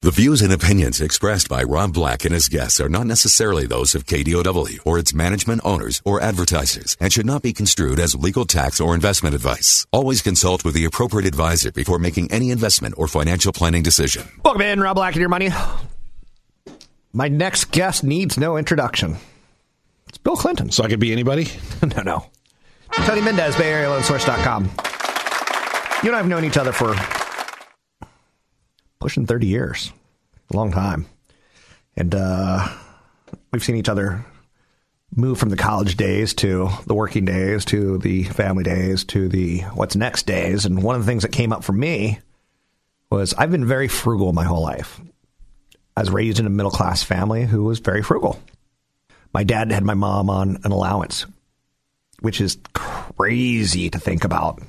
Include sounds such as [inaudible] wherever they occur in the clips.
The views and opinions expressed by Rob Black and his guests are not necessarily those of KDOW or its management owners or advertisers and should not be construed as legal tax or investment advice. Always consult with the appropriate advisor before making any investment or financial planning decision. Welcome in, Rob Black and your money. My next guest needs no introduction. It's Bill Clinton. So I could be anybody? [laughs] no, no. Tony Mendez, Bay Area Loan Source.com. You and I have known each other for pushing 30 years. A long time. And uh, we've seen each other move from the college days to the working days to the family days to the what's next days. And one of the things that came up for me was I've been very frugal my whole life. I was raised in a middle class family who was very frugal. My dad had my mom on an allowance, which is crazy to think about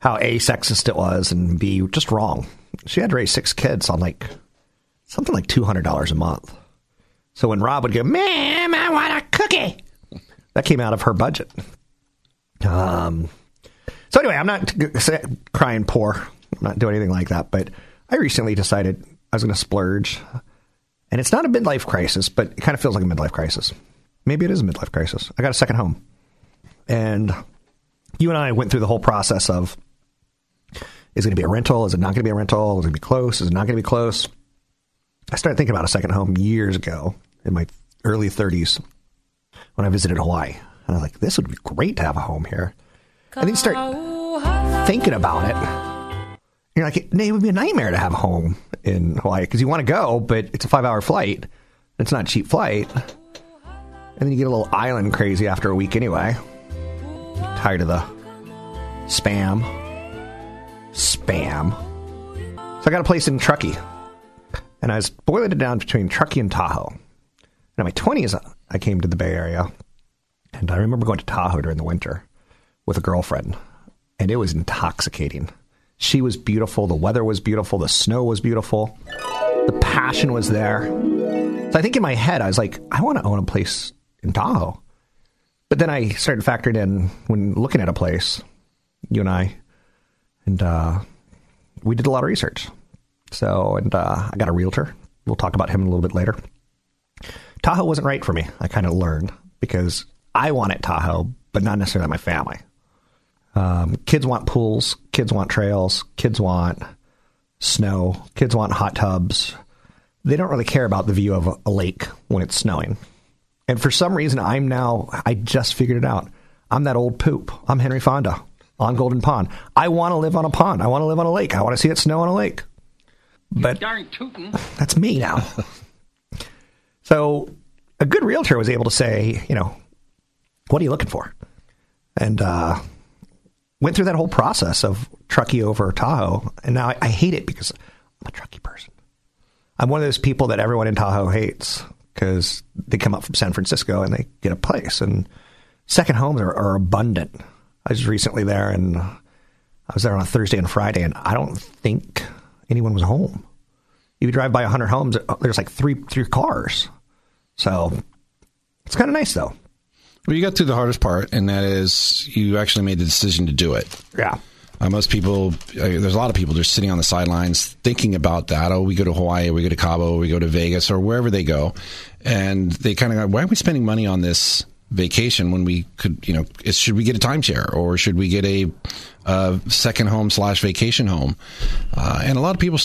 how A, sexist it was, and B, just wrong. She had to raise six kids on like something like $200 a month. So when Rob would go, Ma'am, I want a cookie, that came out of her budget. Um, so anyway, I'm not crying poor. I'm not doing anything like that, but I recently decided I was going to splurge. And it's not a midlife crisis, but it kind of feels like a midlife crisis. Maybe it is a midlife crisis. I got a second home. And you and I went through the whole process of is it going to be a rental? Is it not going to be a rental? Is it going to be close? Is it not going to be close? I started thinking about a second home years ago in my early 30s when I visited Hawaii. And I was like, this would be great to have a home here. And then you start thinking about it. You're like, it would be a nightmare to have a home in Hawaii because you want to go, but it's a five hour flight. It's not a cheap flight. And then you get a little island crazy after a week anyway. Tired of the spam. Spam. So I got a place in Truckee. And I was boiling it down between Truckee and Tahoe. And in my 20s, I came to the Bay Area. And I remember going to Tahoe during the winter with a girlfriend. And it was intoxicating. She was beautiful. The weather was beautiful. The snow was beautiful. The passion was there. So I think in my head, I was like, I want to own a place in Tahoe. But then I started factoring in when looking at a place, you and I, and uh, we did a lot of research. So, and uh, I got a realtor. We'll talk about him a little bit later. Tahoe wasn't right for me. I kind of learned because I wanted Tahoe, but not necessarily my family. Um, kids want pools, kids want trails, kids want snow, kids want hot tubs. They don't really care about the view of a, a lake when it's snowing. And for some reason, I'm now, I just figured it out. I'm that old poop. I'm Henry Fonda on Golden Pond. I want to live on a pond. I want to live on a lake. I want to see it snow on a lake. But darn tootin'. [laughs] that's me now. so a good realtor was able to say, you know, what are you looking for? And uh, went through that whole process of Truckee over Tahoe. And now I, I hate it because I'm a Truckee person. I'm one of those people that everyone in Tahoe hates because they come up from San Francisco and they get a place. And second homes are, are abundant. I was recently there and I was there on a Thursday and Friday, and I don't think anyone was home. You drive by 100 homes, there's like three three cars. So it's kind of nice, though. Well, you got through the hardest part, and that is you actually made the decision to do it. Yeah. Uh, most people, uh, there's a lot of people just sitting on the sidelines thinking about that. Oh, we go to Hawaii, we go to Cabo, we go to Vegas, or wherever they go, and they kind of go, "Why are we spending money on this vacation when we could, you know, is, should we get a timeshare or should we get a, a second home slash vacation home?" Uh, and a lot of people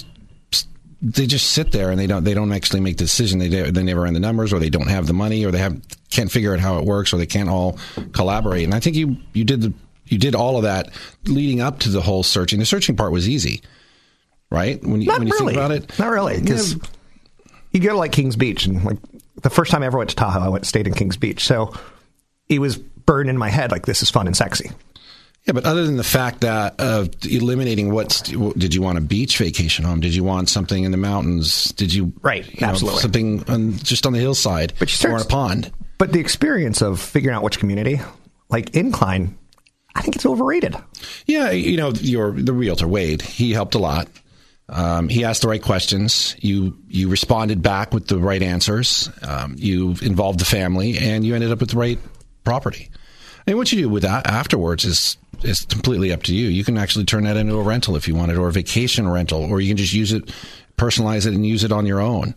they just sit there and they don't they don't actually make the decision. They they never run the numbers, or they don't have the money, or they have can't figure out how it works, or they can't all collaborate. And I think you you did the you did all of that leading up to the whole searching. The searching part was easy, right? When you, Not when you really. think about it, Not really, because yeah. you go to like Kings Beach, and like the first time I ever went to Tahoe, I went stayed in Kings Beach, so it was burned in my head like this is fun and sexy. Yeah, but other than the fact that of eliminating what did you want a beach vacation home? Did you want something in the mountains? Did you Right, you know, absolutely. something on, just on the hillside But you or start- in a pond? But the experience of figuring out which community, like Incline, I think it's overrated. Yeah, you know, your the realtor Wade, he helped a lot. Um, he asked the right questions. You you responded back with the right answers. Um, you involved the family, and you ended up with the right property. And what you do with that afterwards is is completely up to you. You can actually turn that into a rental if you want it, or a vacation rental, or you can just use it, personalize it, and use it on your own.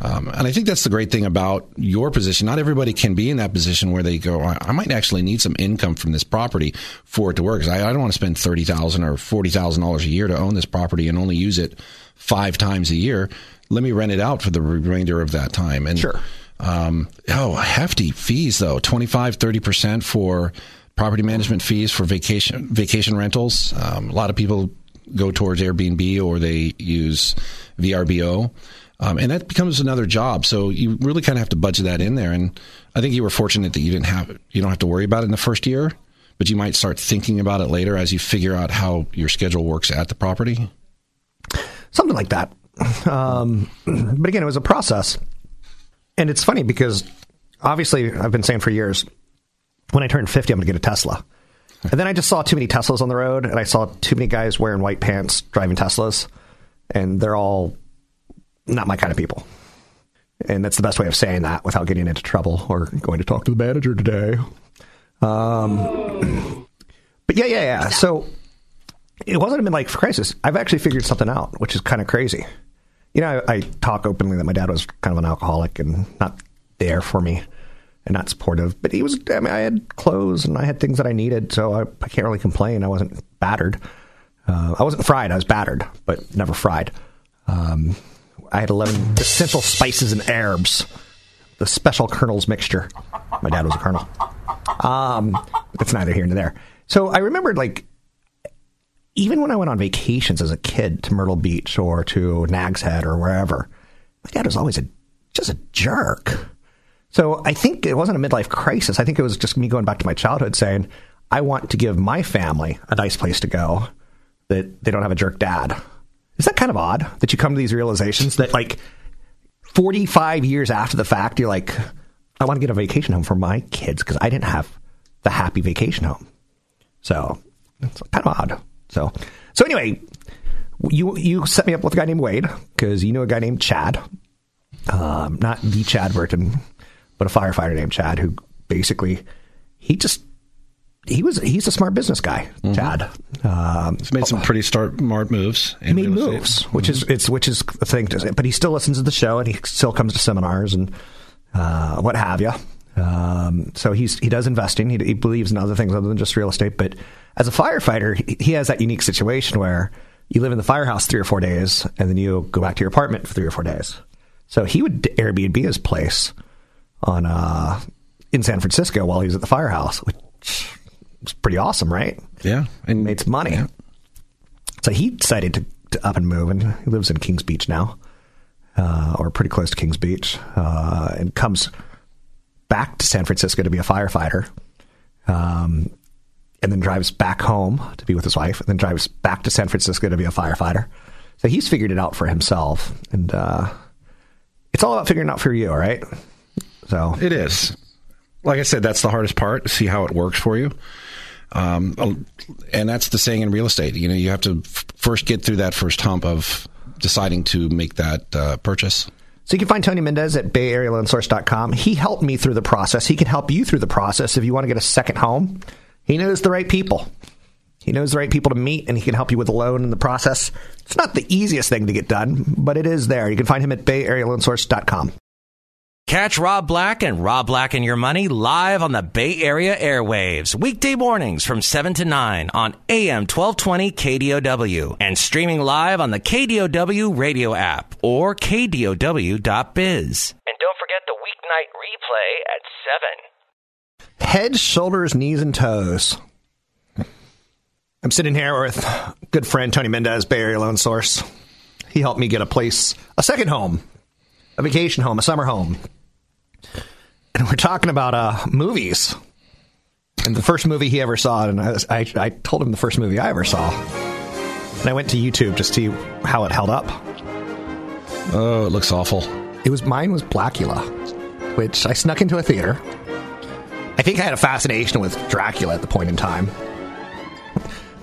Um, and I think that's the great thing about your position. Not everybody can be in that position where they go, I, I might actually need some income from this property for it to work. I, I don't want to spend thirty thousand or forty thousand dollars a year to own this property and only use it five times a year. Let me rent it out for the remainder of that time. And Sure. um, oh, hefty fees though 25, 30% for property management fees for vacation, vacation rentals. Um, a lot of people go towards Airbnb or they use VRBO. Um, and that becomes another job. So you really kind of have to budget that in there. And I think you were fortunate that you didn't have, you don't have to worry about it in the first year, but you might start thinking about it later as you figure out how your schedule works at the property. something like that. Um, [clears throat] but again, it was a process, and it's funny because obviously I've been saying for years when I turn fifty, I'm going to get a Tesla, and then I just saw too many Teslas on the road, and I saw too many guys wearing white pants driving Teslas, and they're all not my kind of people. And that's the best way of saying that without getting into trouble or going to talk to the manager today. Um, [clears throat] but yeah, yeah, yeah. So it wasn't a midlife crisis. I've actually figured something out, which is kind of crazy. You know, I, I talk openly that my dad was kind of an alcoholic and not there for me and not supportive. But he was. I mean, I had clothes and I had things that I needed, so I, I can't really complain. I wasn't battered. Uh, I wasn't fried. I was battered, but never fried. Um, I had eleven essential spices and herbs, the special colonel's mixture. My dad was a colonel. Um, that's neither here nor there. So I remembered like even when I went on vacations as a kid to Myrtle Beach or to Nag's Head or wherever, my dad was always a just a jerk. So I think it wasn't a midlife crisis. I think it was just me going back to my childhood saying, I want to give my family a nice place to go that they don't have a jerk dad. Is that kind of odd that you come to these realizations that like 45 years after the fact, you're like, I want to get a vacation home for my kids because I didn't have the happy vacation home. So it's kind of odd. So, so anyway, you you set me up with a guy named Wade because you knew a guy named Chad, um, not the Chad Burton, but a firefighter named Chad who basically he just he was he's a smart business guy, Chad. Um, He's made some pretty start smart moves. he made moves, which is it's which is a thing. To. But he still listens to the show and he still comes to seminars and uh, what have you. Um, so he's he does investing. He, he believes in other things other than just real estate. But as a firefighter, he, he has that unique situation where you live in the firehouse three or four days and then you go back to your apartment for three or four days. So he would Airbnb his place on uh, in San Francisco while he was at the firehouse, which was pretty awesome, right? Yeah. And made some money. So he decided to, to up and move, and he lives in Kings Beach now, uh, or pretty close to Kings Beach, uh, and comes back to San Francisco to be a firefighter, um, and then drives back home to be with his wife, and then drives back to San Francisco to be a firefighter. So he's figured it out for himself, and uh, it's all about figuring it out for you, all right? So It is. Like I said, that's the hardest part. To see how it works for you. Um, and that's the saying in real estate. You know, you have to f- first get through that first hump of deciding to make that uh, purchase. So you can find Tony Mendez at bayarealoansource.com. He helped me through the process. He can help you through the process if you want to get a second home. He knows the right people. He knows the right people to meet, and he can help you with a loan in the process. It's not the easiest thing to get done, but it is there. You can find him at bayarealoansource.com. Catch Rob Black and Rob Black and Your Money live on the Bay Area airwaves, weekday mornings from 7 to 9 on AM 1220 KDOW and streaming live on the KDOW radio app or KDOW.biz. And don't forget the weeknight replay at 7. Head, shoulders, knees, and toes. I'm sitting here with good friend Tony Mendez, Bay Area Loan Source. He helped me get a place, a second home, a vacation home, a summer home. And we're talking about uh, movies. and the first movie he ever saw, and I, was, I, I told him the first movie I ever saw. And I went to YouTube to see how it held up. Oh, it looks awful. It was mine was Blacula, which I snuck into a theater. I think I had a fascination with Dracula at the point in time,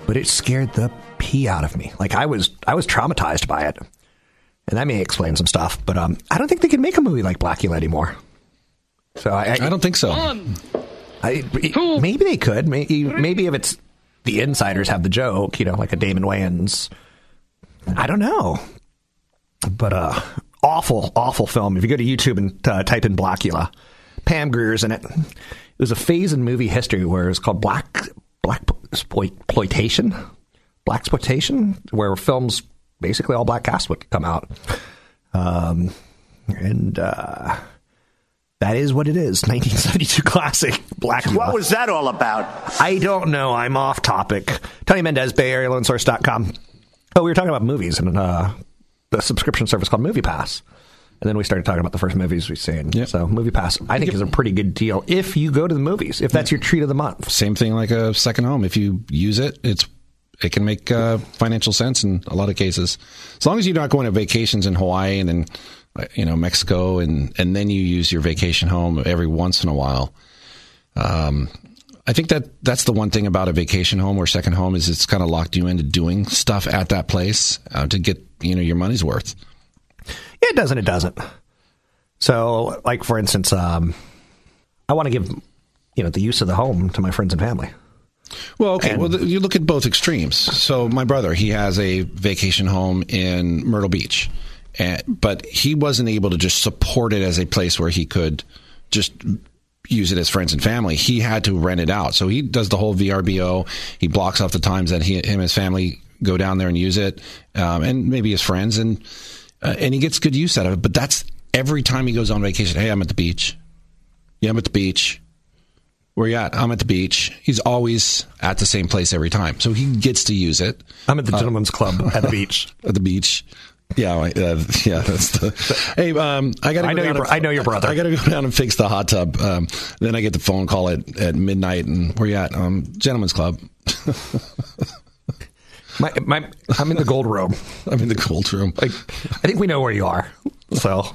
but it scared the pee out of me. Like I was I was traumatized by it, and that may explain some stuff. But um, I don't think they can make a movie like Blacula anymore. So I, I, I don't think so. I, maybe they could. Maybe, maybe if it's the insiders have the joke, you know, like a Damon Wayans. I don't know. But uh, awful, awful film. If you go to YouTube and uh, type in Blacula, Pam Grier's in it. It was a phase in movie history where it was called Black Black exploitation, black exploitation, where films basically all black cast would come out, um, and uh, that is what it is. [laughs] 1972 classic Black. What was that all about? I don't know. I'm off topic. Tony Mendez, Bay Area Loan Source.com. Oh, we were talking about movies and uh, the subscription service called Movie Pass. And then we started talking about the first movies we've seen. Yep. So Movie Pass, I think, is a pretty good deal if you go to the movies, if that's your treat of the month. Same thing like a second home. If you use it, it's it can make uh, financial sense in a lot of cases. As long as you're not going to vacations in Hawaii and then you know Mexico and and then you use your vacation home every once in a while. Um, I think that that's the one thing about a vacation home or second home is it's kind of locked you into doing stuff at that place uh, to get you know your money's worth. Yeah, it doesn't. It doesn't. So, like for instance, um, I want to give you know the use of the home to my friends and family. Well, okay. well, th- you look at both extremes. So, my brother, he has a vacation home in Myrtle Beach, and, but he wasn't able to just support it as a place where he could just use it as friends and family. He had to rent it out. So he does the whole VRBO. He blocks off the times that he, him and his family go down there and use it, um, and maybe his friends, and uh, and he gets good use out of it. But that's every time he goes on vacation. Hey, I'm at the beach. Yeah, I'm at the beach. Where you at? I'm at the beach. He's always at the same place every time, so he gets to use it. I'm at the gentleman's club at the [laughs] beach. At the beach. Yeah, uh, [laughs] yeah. That's the. Hey, um, I got. I know your bro- I know your brother. I got to go down and fix the hot tub. Um, then I get the phone call at, at midnight, and where you at? Um, gentleman's club. [laughs] My, my, I'm in the gold room. [laughs] I'm in the gold room. Like, I think we know where you are. So,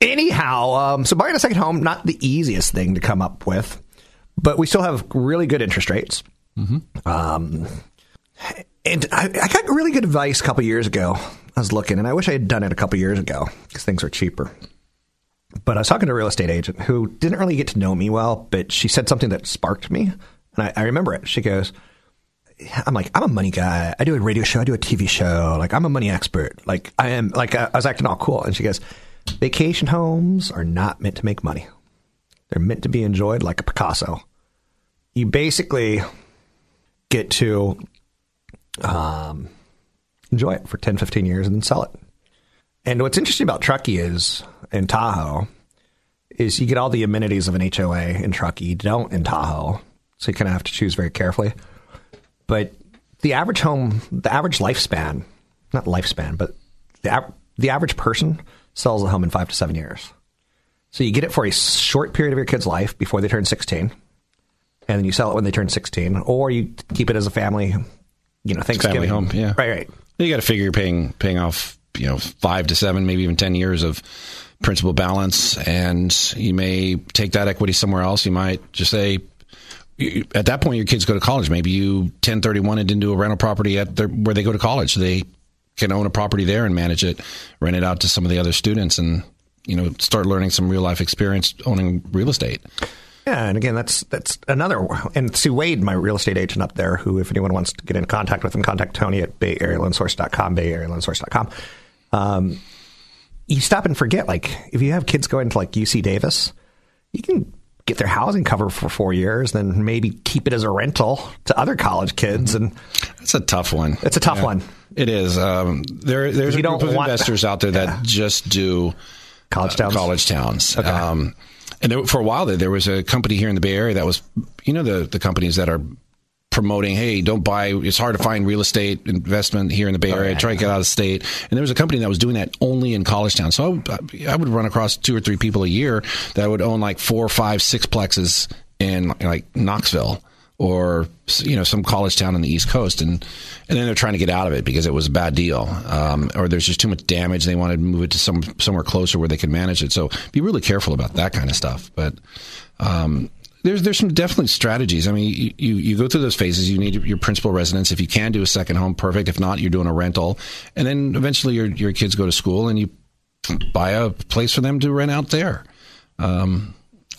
anyhow, um, so buying a second home not the easiest thing to come up with, but we still have really good interest rates. Um, and I, I got really good advice a couple years ago. I was looking, and I wish I had done it a couple years ago because things were cheaper. But I was talking to a real estate agent who didn't really get to know me well, but she said something that sparked me, and I, I remember it. She goes, I'm like, I'm a money guy. I do a radio show. I do a TV show. Like, I'm a money expert. Like, I am, like, I was acting all cool. And she goes, vacation homes are not meant to make money. They're meant to be enjoyed like a Picasso. You basically get to um, enjoy it for 10, 15 years and then sell it. And what's interesting about Truckee is, in Tahoe, is you get all the amenities of an HOA in Truckee. You don't in Tahoe. So you kind of have to choose very carefully but the average home, the average lifespan, not lifespan, but the, the average person sells a home in five to seven years. So you get it for a short period of your kid's life before they turn 16, and then you sell it when they turn 16, or you keep it as a family, you know, Thanksgiving. Family home, yeah. Right, right. You got to figure you're paying paying off, you know, five to seven, maybe even ten years of principal balance, and you may take that equity somewhere else. You might just say, you- at that point, your kids go to college. Maybe you 1031 it into a rental property at their, where they go to college. They can own a property there and manage it, rent it out to some of the other students, and you know, start learning some real life experience owning real estate. Yeah, and again, that's that's another. And Sue Wade, my real estate agent up there, who, if anyone wants to get in contact with him, contact Tony at BayAreaLoanSource.com, BayAreaLoanSource.com. Um, you stop and forget, like, if you have kids going to like UC Davis, you can get their housing covered for four years, then maybe keep it as a rental to other college kids, and That's a tough one. It's a tough one. It is. Um, there, there's You a group don't of want- investors out there that just do college uh, towns. college towns. Um, and there, for a while there, there was a company here in the Bay Area that was, you know, the the companies that are promoting, hey, don't buy. It's hard to find real estate investment here in the Bay oh, Area. Try to get out of state. And there was a company that was doing that only in college town. So I, would- I would run across two or three people a year that would own like four, five, six plexes in like Knoxville or you know some college town on the East Coast, and and then they're trying to get out of it because it was a bad deal, um, or there's just too much damage. They want to move it to some somewhere closer where they can manage it. So be really careful about that kind of stuff. But um, there's there's some definitely strategies. I mean, you, you go through those phases. You need your principal residence. If you can do a second home, perfect. If not, you're doing a rental, and then eventually your your kids go to school and you buy a place for them to rent out there. Um,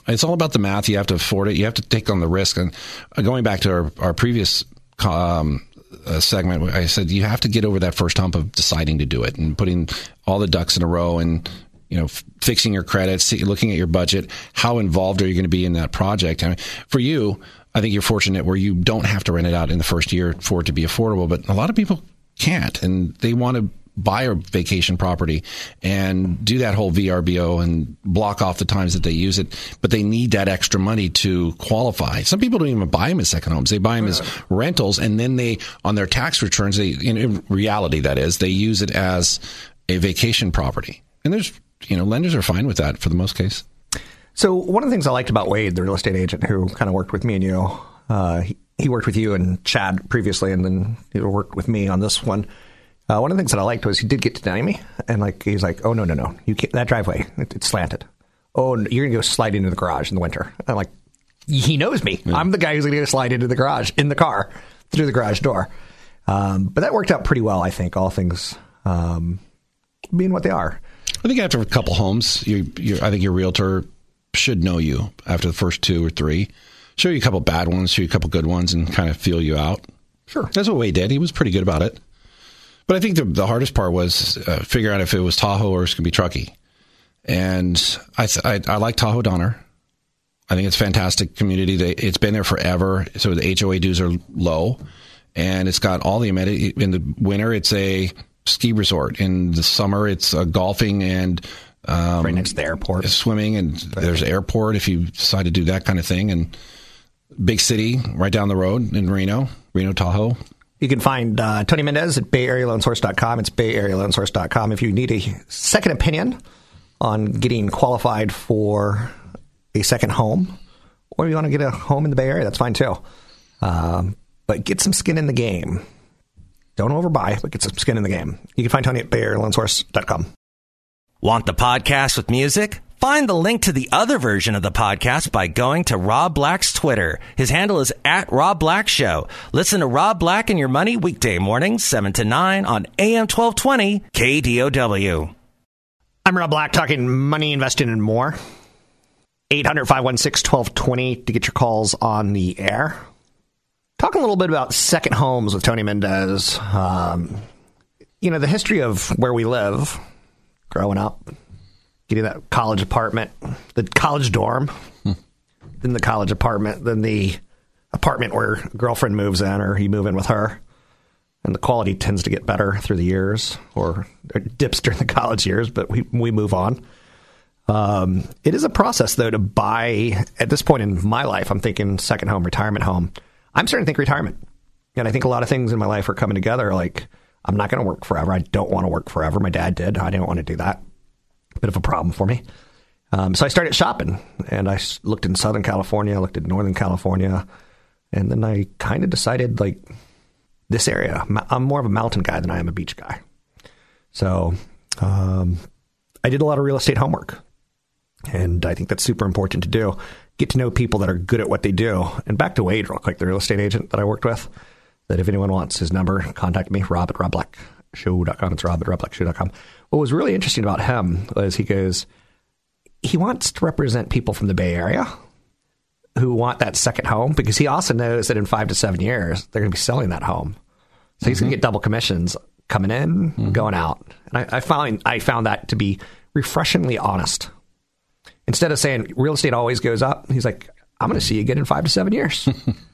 it's all about the math. You have to afford it. You have to take on the risk. And uh, going back to our, our previous um, uh, segment, I said you have to get over that first hump of deciding to do it and putting all the ducks in a row and you know, f- fixing your credits, looking at your budget. How involved are you going to be in that project? I mean, for you, I think you're fortunate where you don't have to rent it out in the first year for it to be affordable. But a lot of people can't, and they want to buy a vacation property and do that whole VRBO and block off the times that they use it, but they need that extra money to qualify. Some people don't even buy them as second homes; they buy them as rentals, and then they, on their tax returns, they in reality that is, they use it as a vacation property. And there's, you know, lenders are fine with that for the most case. So one of the things I liked about Wade, the real estate agent who kind of worked with me and you, uh, he, he worked with you and Chad previously, and then he worked with me on this one uh, one of the things that I liked was he did get to know me, and like he's like, "Oh no, no, no, you can't. That driveway, it, it's slanted. Oh, you're gonna go slide into the garage in the winter." I'm like, he knows me. Yeah. I'm the guy who's gonna go slide into the garage in the car through the garage door. Um, but that worked out pretty well, I think. All things um, being what they are. I think after a couple homes, you, I think your realtor should know you after the first two or three. Show you a couple bad ones, show you a couple good ones, and kind of feel you out. Sure, that's what Wade did. He was pretty good about it. But I think the, the hardest part was uh, figuring out if it was Tahoe or it's going to be Truckee. And I, I, I like Tahoe Donner. I think it's a fantastic community. They, it's been there forever. So the HOA dues are low and it's got all the amenities. In the winter, it's a ski resort. In the summer, it's a golfing and um, right next to the airport, swimming, and there's airport if you decide to do that kind of thing. And big city right down the road in Reno, Reno Tahoe. You can find uh, Tony Mendez at BayAreaLoanSource.com. It's BayAreaLoanSource.com. If you need a second opinion on getting qualified for a second home, or you want to get a home in the Bay Area, that's fine too. Um, but get some skin in the game. Don't overbuy, but get some skin in the game. You can find Tony at BayAreaLoanSource.com. Want the podcast with music? Find the link to the other version of the podcast by going to Rob Black's Twitter. His handle is at Rob Black Show. Listen to Rob Black and Your Money weekday mornings, 7 to 9 on AM 1220 KDOW. I'm Rob Black talking money, investing, and more. 800 516 1220 to get your calls on the air. Talking a little bit about second homes with Tony Mendez. Um, you know, the history of where we live growing up getting that college apartment, the college dorm, hmm. then the college apartment, then the apartment where a girlfriend moves in or you move in with her. And the quality tends to get better through the years or dips during the college years, but we, we move on. Um, it is a process, though, to buy. At this point in my life, I'm thinking second home, retirement home. I'm starting to think retirement. And I think a lot of things in my life are coming together. Like, I'm not going to work forever. I don't want to work forever. My dad did. I didn't want to do that bit of a problem for me. Um, so I started shopping and I looked in Southern California, looked at Northern California, and then I kind of decided like this area. I'm more of a mountain guy than I am a beach guy. So um, I did a lot of real estate homework. And I think that's super important to do. Get to know people that are good at what they do. And back to Wade, real quick, the real estate agent that I worked with, that if anyone wants his number, contact me, rob at robblackshow.com. It's rob at robblackshow.com what was really interesting about him is he goes, he wants to represent people from the Bay Area who want that second home because he also knows that in five to seven years they're going to be selling that home. So he's mm-hmm. going to get double commissions coming in, mm-hmm. going out. And I, I found I found that to be refreshingly honest. Instead of saying real estate always goes up, he's like, I'm going to see you again in five to seven years.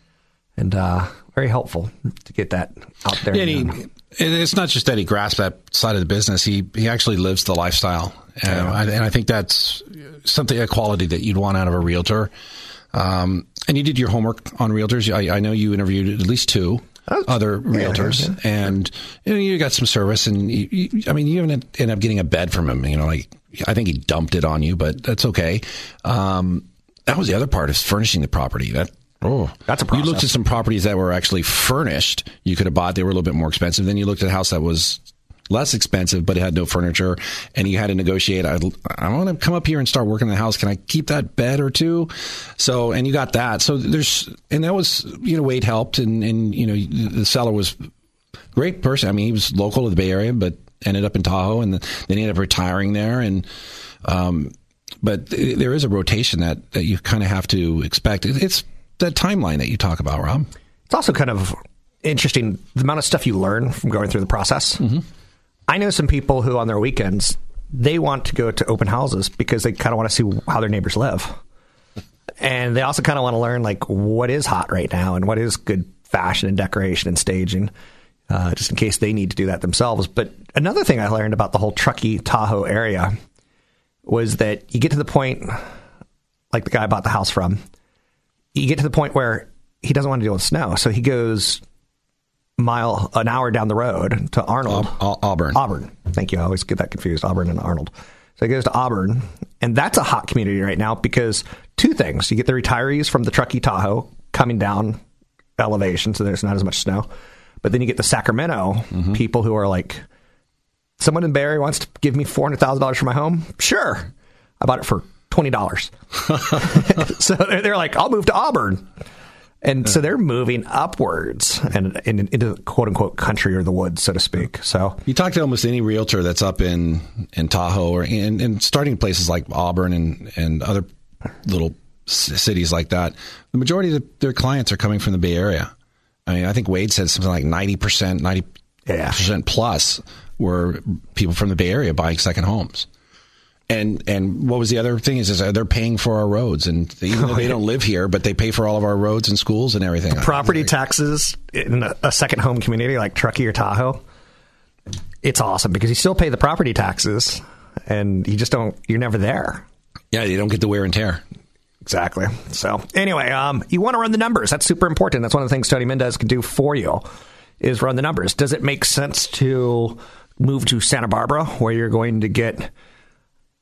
[laughs] and uh, very helpful to get that out there. Yeah, he, it's not just that he grasps that side of the business; he he actually lives the lifestyle, and, yeah. I, and I think that's something a quality that you'd want out of a realtor. Um, and you did your homework on realtors. I, I know you interviewed at least two other realtors, yeah, yeah. and you, know, you got some service. And you, you, I mean, you even end up getting a bed from him. You know, like I think he dumped it on you, but that's okay. Um, that was the other part is furnishing the property. That oh, That's a You looked at some properties that were actually furnished. You could have bought; they were a little bit more expensive. Then you looked at a house that was less expensive, but it had no furniture, and you had to negotiate. I, I want to come up here and start working in the house. Can I keep that bed or two? So, and you got that. So there's, and that was, you know, Wade helped, and and you know, the seller was great person. I mean, he was local to the Bay Area, but ended up in Tahoe, and then he ended up retiring there. And um, but there is a rotation that that you kind of have to expect. It's that timeline that you talk about, Rob. It's also kind of interesting the amount of stuff you learn from going through the process. I know some people who, on their weekends, they want to go to open houses because they kind of want to see how their neighbors live, and they also kind of want to learn like what is hot right now and what is good fashion and decoration and staging, uh, just in case they need to do that themselves. But another thing I learned about the whole Truckee Tahoe area was that you get to the point, like the guy I bought the house from, you get to the point where he doesn't want to deal with snow, so he goes mile an hour down the road to Arnold, Au- Auburn. Auburn. Thank you. I always get that confused. Auburn and Arnold. So he goes to Auburn, and that's a hot community right now because two things: you get the retirees from the Truckee Tahoe coming down elevation, so there's not as much snow, but then you get the Sacramento mm-hmm. people who are like, someone in Barry wants to give me four hundred thousand dollars for my home. Sure, I bought it for twenty dollars. [laughs] so they're, they're like, I'll move to Auburn. And so they're moving upwards and, and into quote unquote country or the woods, so to speak. So You talk to almost any realtor that's up in, in Tahoe or in, in starting places like Auburn and, and other little c- cities like that. The majority of the, their clients are coming from the Bay Area. I mean, I think Wade said something like 90%, 90% Yeah. plus were people from the Bay Area buying second homes. And and what was the other thing is, is they're paying for our roads, and even though they [laughs] don't live here, but they pay for all of our roads and schools and everything. property taxes in a, a second home community like Truckee or Tahoe, it's awesome because you still pay the property taxes and you just don't, you're never there. Yeah, you don't get the wear and tear. Exactly. So anyway, um, you want to run the numbers. That's super important. That's one of the things Tony Mendez can do for you is run the numbers. Does it make sense to move to Santa Barbara where you're going to get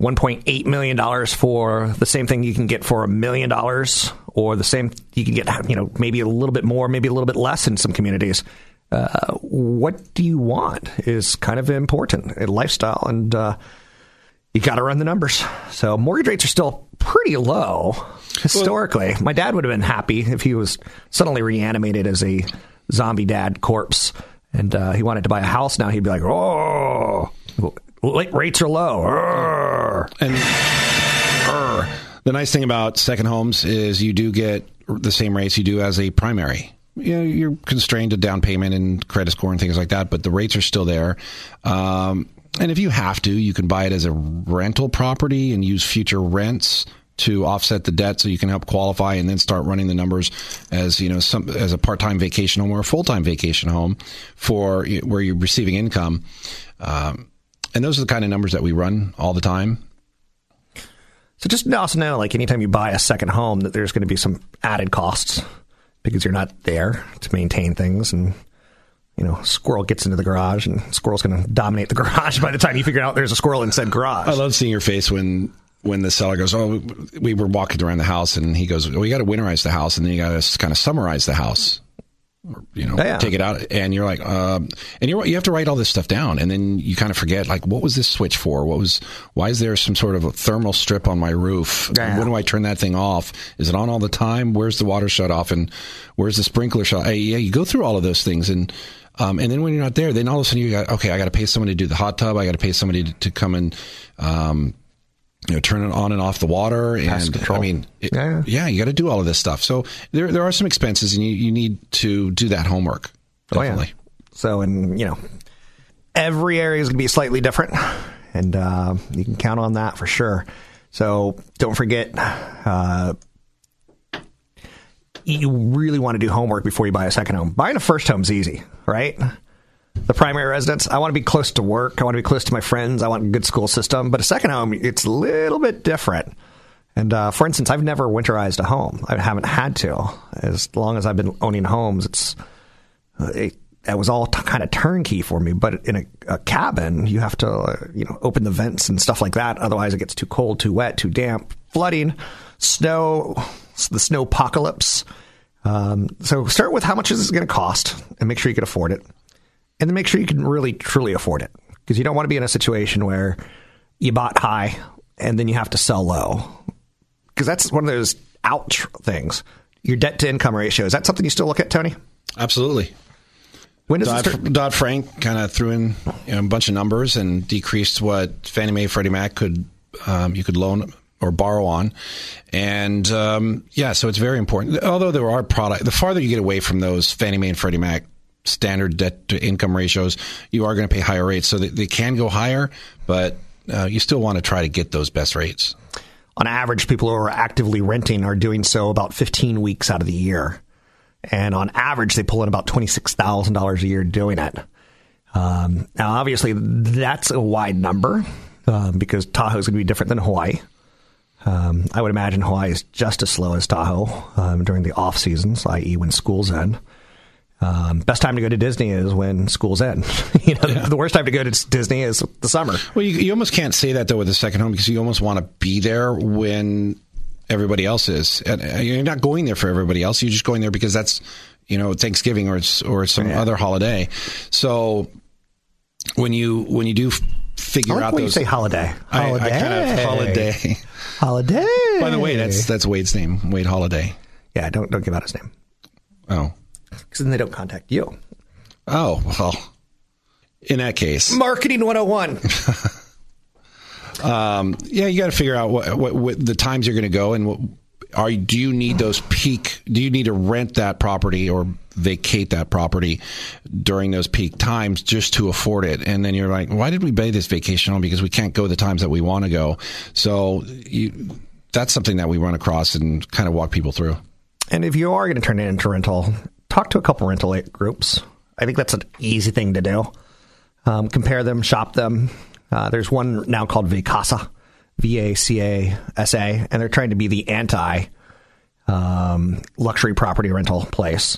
$1.8 million for the same thing you can get for a million dollars or the same you can get, you know, maybe a little bit more, maybe a little bit less in some communities. Uh, what do you want is kind of important in lifestyle and, uh, you got to run the numbers. So mortgage rates are still pretty low historically. My dad would have been happy if he was suddenly reanimated as a zombie dad corpse and uh, he wanted to buy a house now. He'd be like, oh, like rates are low. And the nice thing about second homes is you do get the same rates you do as a primary. You know, you're constrained to down payment and credit score and things like that, but the rates are still there. Um, and if you have to, you can buy it as a rental property and use future rents to offset the debt so you can help qualify and then start running the numbers as you know some as a part-time vacation home or a full-time vacation home for where you're receiving income um, and those are the kind of numbers that we run all the time So just also know, like anytime you buy a second home, that there's going to be some added costs because you're not there to maintain things and. You know, squirrel gets into the garage, and squirrel's going to dominate the [laughs] garage by the time you figure out there's a squirrel in said garage. I love seeing your face when when the seller goes, "Oh, we were walking around the house," and he goes, "Well, you got to winterize the house, and then you got to kind of summarize the house, or, you know, Yeah. take it out." And you're like, um, and you're you have to write all this stuff down, and then you kind of forget, like, what was this switch for? What was? Why is there some sort of a thermal strip on my roof? Yeah. When do I turn that thing off? Is it on all the time? Where's the water shut off, and where's the sprinkler shut? Hey, yeah, you go through all of those things, and um, and then when you're not there, then all of a sudden you got okay, I got to pay somebody to do the hot tub. I got to pay somebody to, to come and um, you know turn it on and off the water. And. I mean, it- Yeah. yeah, you got to do all of this stuff. So there there are some expenses, and you, you need to do that homework. Oh, yeah. So, and you know, every area is going to be slightly different, and uh, you can count on that for sure. So, don't forget, uh, you really want to do homework before you buy a second home. Buying a first home is easy, right? The primary residence, I want to be close to work. I want to be close to my friends. I want a good school system. But a second home, it's a little bit different. And uh, for instance, I've never winterized a home. I haven't had to. As long as I've been owning homes, it's it, that was all t- kind of turnkey for me. But in a, a cabin, you have to, uh, you know, open the vents and stuff like that. Otherwise, it gets too cold, too wet, too damp. flooding, snow, the snow apocalypse. Um, so start with how much is this going to cost and make sure you can afford it. And then make sure you can really, truly afford it. Because you don't want to be in a situation where you bought high and then you have to sell low. Because that's one of those ouch things. Your debt to income ratio. Is that something you still look at, Tony? Absolutely. When does Dodd, Frank kind of threw in you know, a bunch of numbers and decreased what Fannie Mae, Freddie Mac could um, you could loan or borrow on, and um, yeah, so it's very important. Although there are product, the farther you get away from those Fannie Mae and Freddie Mac standard debt to income ratios, you are going to pay higher rates. So they, they can go higher, but uh, you still want to try to get those best rates. on average, people who are actively renting are doing so about 15 weeks out of the year. And on average, they pull in about $26,000 a year doing it. Um, now, obviously, that's a wide number um, because Tahoe is going to be different than Hawaii. Um, I would imagine Hawaii is just as slow as Tahoe um, during the off seasons, i.e., when schools end. Um, best time to go to Disney is when schools end. [laughs] you know, the worst time to go to Disney is the summer. Well, you, you almost can't say that though with a second home because you almost want to be there when everybody else is. And uh, you're not going there for everybody else. You're just going there because that's you know Thanksgiving or it's, or some other holiday. So when you when you do figure I like out when those, you say holiday. I, I Holiday. kind of holiday. Holiday. By the way, that's that's Wade's name, Wade Holiday. yeah. Don't don't give out his name Oh, because then they don't contact you. oh well. In that case, Marketing 101. [laughs] um, yeah, you got to figure out what, what, what the times you're going to go and what are do you need those peak? Do you need to rent that property or vacate that property during those peak times just to afford it? And then you're like, why did we buy this vacation home? Because we can't go the times that we want to go. So you, that's something that we run across and kind of walk people through. and if you are going to turn it into rental, talk to a couple rental groups. I think that's an easy thing to do. Um, compare them, shop them. Uh, there's one now called Vacasa, V A C A S A, and they're trying to be the anti um, luxury property rental place.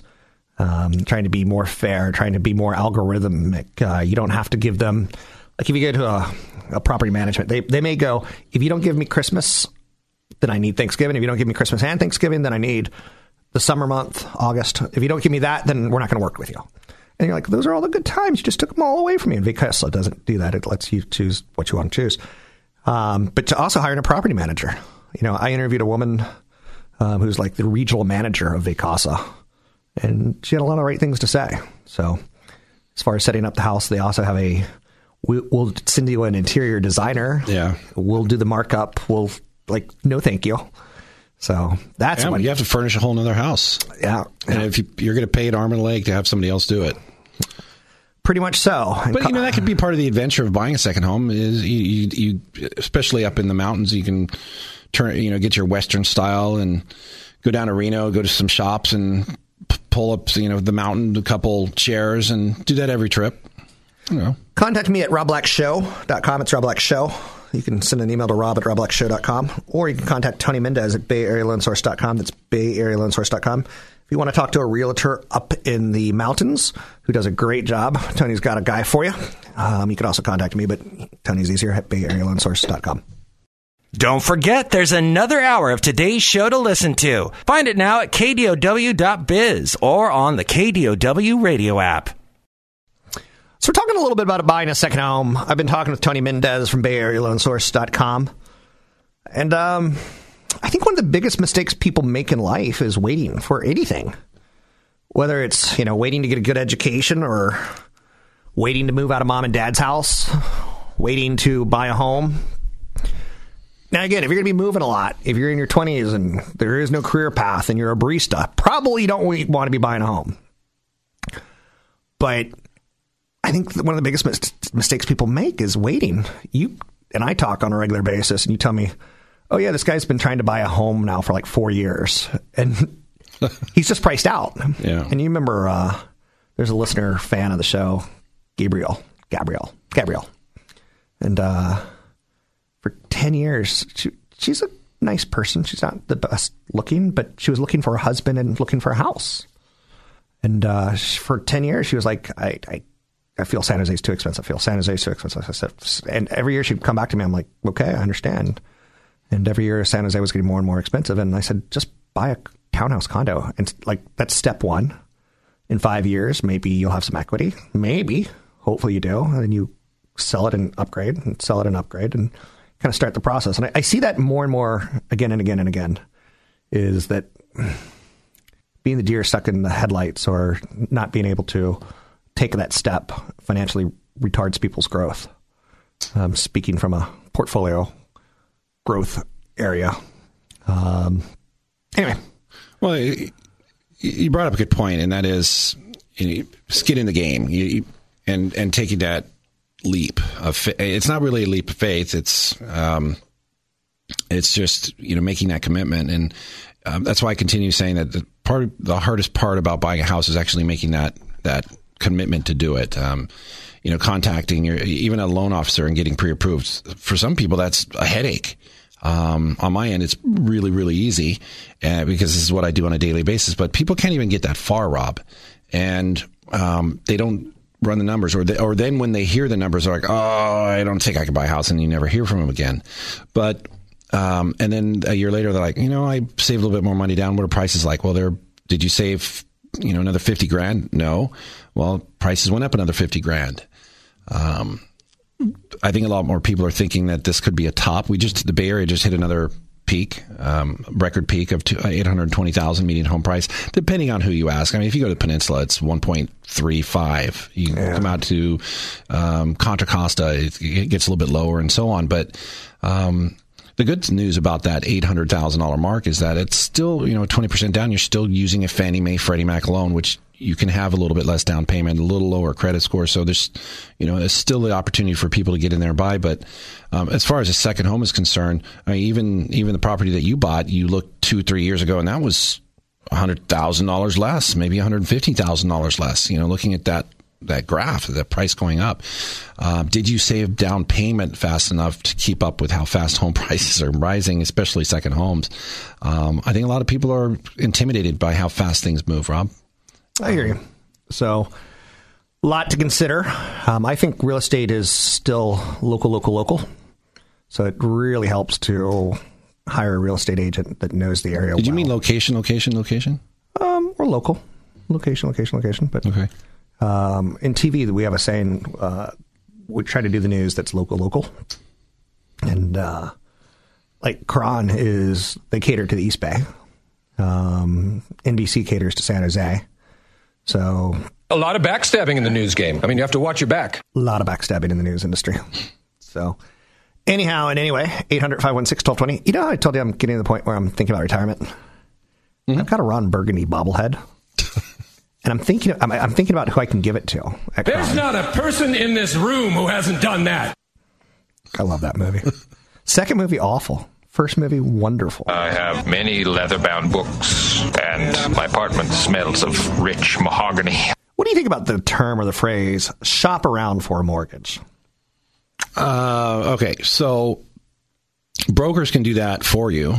Um, trying to be more fair, trying to be more algorithmic. Uh, you don't have to give them, like if you go to a, a property management, they, they may go, if you don't give me Christmas, then I need Thanksgiving. If you don't give me Christmas and Thanksgiving, then I need the summer month, August. If you don't give me that, then we're not going to work with you. And you're like, those are all the good times. You just took them all away from me. And Vacasa doesn't do that. It lets you choose what you want to choose. Um, but to also hiring a property manager. You know, I interviewed a woman um, who's like the regional manager of Vacasa, and she had a lot of right things to say. So, as far as setting up the house, they also have a we, we'll send you an interior designer. Yeah. we'll do the markup. We'll like no thank you. So that's Yeah, what you have to furnish a whole nother house. yeah, And if you, you're going to pay an arm and a leg to have somebody else do it. pretty much so. And But you know that could be part of the adventure of buying a second home. Is you, you, you especially up in the mountains, you can turn you know get your Western style and go down to Reno, go to some shops and p- pull up you know the mountain, a couple chairs, and do that every trip. You know, contact me at robblackshow.com. It's Rob Black Show. You can send an email to rob at robblackshow.com or you can contact Tony Mendez at bayarealoansource.com. That's bayarealoansource.com. If you want to talk to a realtor up in the mountains who does a great job, Tony's got a guy for you. Um, you can also contact me, but Tony's easier at bayarealoansource.com. Don't forget, there's another hour of today's show to listen to. Find it now at kdow.biz or on the KDOW radio app. So we're talking a little bit about buying a second home. I've been talking with Tony Mendez from Bay Area BayAreaLoanSource.com. And um, I think one of the biggest mistakes people make in life is waiting for anything. Whether it's, you know, waiting to get a good education or waiting to move out of mom and dad's house, waiting to buy a home. Now, again, if you're going to be moving a lot, if you're in your 20s and there is no career path and you're a barista, probably don't want to be buying a home. But I think one of the biggest mis- mistakes people make is waiting. You and I talk on a regular basis, and you tell me, "Oh yeah, this guy's been trying to buy a home now for like four years, and [laughs] he's just priced out." Yeah. And you remember, uh, there's a listener fan of the show, Gabriel, Gabriel, Gabriel, and uh, for ten years, she, she's a nice person. She's not the best looking, but she was looking for a husband and looking for a house. And uh, for 10 years, she was like, I, I, I feel San Jose's too expensive. I feel San Jose's too expensive. I said, and every year she'd come back to me. I'm like, okay, I understand. And every year, San Jose was getting more and more expensive. And I said, just buy a townhouse condo. And like, that's step one. In five years, maybe you'll have some equity. Maybe. Hopefully you do. And then you sell it and upgrade and sell it and upgrade and kind of start the process. And I, I see that more and more again and again and again is that being the deer stuck in the headlights or not being able to take that step financially retards people's growth. Um, speaking from a portfolio growth area. Um, anyway. Well, you brought up a good point, and that is you know, skin in the game you, and, and taking that leap of it's not really a leap of faith. It's, um, it's just, you know, making that commitment. And um, that's why I continue saying that the part, the hardest part about buying a house is actually making that, that commitment to do it. Um, you know, contacting your, even a loan officer and getting pre-approved. For some people, that's a headache. Um, on my end, it's really, really easy uh, because this is what I do on a daily basis. But people can't even get that far, Rob, and um, they don't run the numbers, or they, or then when they hear the numbers, they're like, "Oh, I don't think I can buy a house," and you never hear from them again. But um, and then a year later, they're like, "You know, I saved a little bit more money down. What are prices like?" Well, they're did you save you know another fifty grand? No. Well, prices went up another fifty grand. Um, I think a lot more people are thinking that this could be a top. We just the Bay Area just hit another peak, um, record peak of uh, eight hundred twenty thousand median home price. Depending on who you ask, I mean, if you go to the Peninsula, it's one point three five. You yeah. come out to um, Contra Costa, it, it, gets a little bit lower, and so on. But um, the good news about that eight hundred thousand dollar mark is that it's still you know twenty percent down. You're still using a Fannie Mae Freddie Mac loan, which you can have a little bit less down payment, a little lower credit score. So there's, you know, there's still the opportunity for people to get in there and buy. But um, as far as a second home is concerned, I mean, even even the property that you bought, you looked two three years ago, and that was hundred thousand dollars less, maybe one hundred fifty thousand dollars less. You know, looking at that that graph, the price going up. Uh, did you save down payment fast enough to keep up with how fast [laughs] home prices are rising, especially second homes? Um, I think a lot of people are intimidated by how fast things move. Rob. I hear you. So, a lot to consider. Um, I think real estate is still local, local, local. So it really helps to hire a real estate agent that knows the area. Did well. you mean location, location, location? Um, or local, location, location, location. But okay. Um, in TV, we have a saying: uh, we try to do the news that's local, local, and uh, like KRON is they cater to the East Bay. Um, NBC caters to San Jose. So a lot of backstabbing in the news game. I mean, you have to watch your back. A lot of backstabbing in the news industry. So anyhow and anyway, 800-516-1220. You know, I told you I'm getting to the point where I'm thinking about retirement. Mm-hmm. I've got a Ron Burgundy bobblehead. [laughs] and I'm thinking, I'm, I'm, thinking about who I can give it to. There's not a person in this room who hasn't done that. I love that movie. [laughs] Second movie, awful. First movie, wonderful. I have many leather bound books, and my apartment smells of rich mahogany. What do you think about the term or the phrase shop around for a mortgage? Uh, okay, so brokers can do that for you.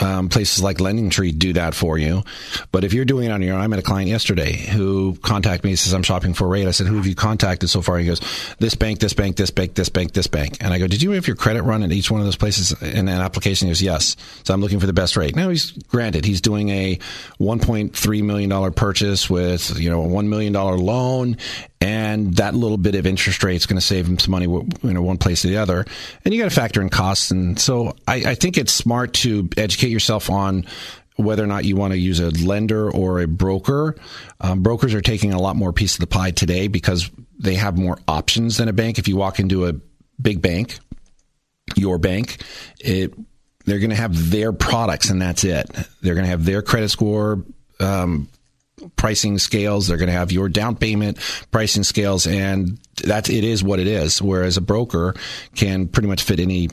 Um, places like Lending Tree do that for you. But if you're doing it on your own, I met a client yesterday who contacted me and says, I'm shopping for a rate. I said, who have you contacted so far? He goes, this bank, this bank, this bank, this bank, this bank. And I go, did you have your credit run at each one of those places in an application? He goes, yes. So I'm looking for the best rate. Now he's granted, he's doing a $1.3 million purchase with, you know, a $1 million loan and that little bit of interest rate is going to save them some money, you know, one place or the other. And you got to factor in costs. And so I, I think it's smart to educate yourself on whether or not you want to use a lender or a broker. Um, brokers are taking a lot more piece of the pie today because they have more options than a bank. If you walk into a big bank, your bank, it, they're going to have their products and that's it. They're going to have their credit score, um, pricing scales. They're going to have your down payment pricing scales, and that it is what it is. Whereas a broker can pretty much fit any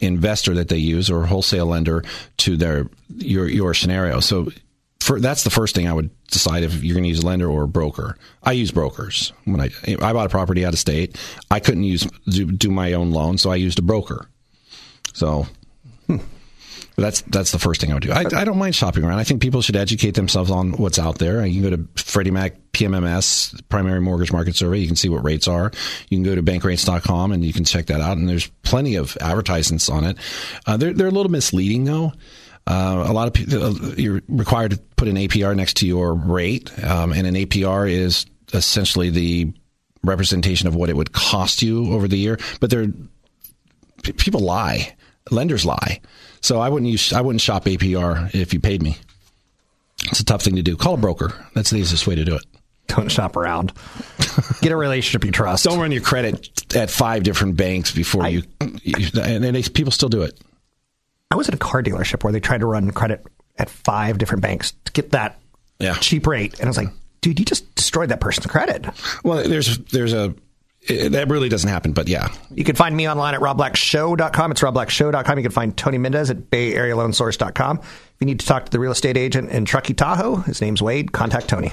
investor that they use or wholesale lender to their your your scenario. So. For, that's the first thing I would decide if you're going to use a lender or a broker. I use brokers when I I bought a property out of state. I couldn't use do, do my own loan, so I used a broker. So hmm. That's that's the first thing I would do. I, I don't mind shopping around. I think people should educate themselves on what's out there. You can go to Freddie Mac PMMS, Primary Mortgage Market Survey. You can see what rates are. You can go to bankrates.com and you can check that out. And there's plenty of advertisements on it. Uh, they're they're a little misleading though. Uh, a lot of people uh, you're required to put an APR next to your rate, um, and an APR is essentially the representation of what it would cost you over the year. But they're people lie, lenders lie. So I wouldn't use I wouldn't shop APR if you paid me. It's a tough thing to do. Call a broker. That's the easiest way to do it. Don't shop around. Get a relationship you trust. Don't run your credit at five different banks before I- you, you. And they, people still do it. I was at a car dealership where they tried to run credit at five different banks to get that Yeah. cheap rate, and I was like, dude, you just destroyed that person's credit. Well, there's there's a it, that really doesn't happen, but yeah, You can find me online at robblackshow.com. It's robblackshow.com. You can find Tony Mendez at bayarealoansource.com. If you need to talk to the real estate agent in Truckee, Tahoe, his name's Wade, contact Tony.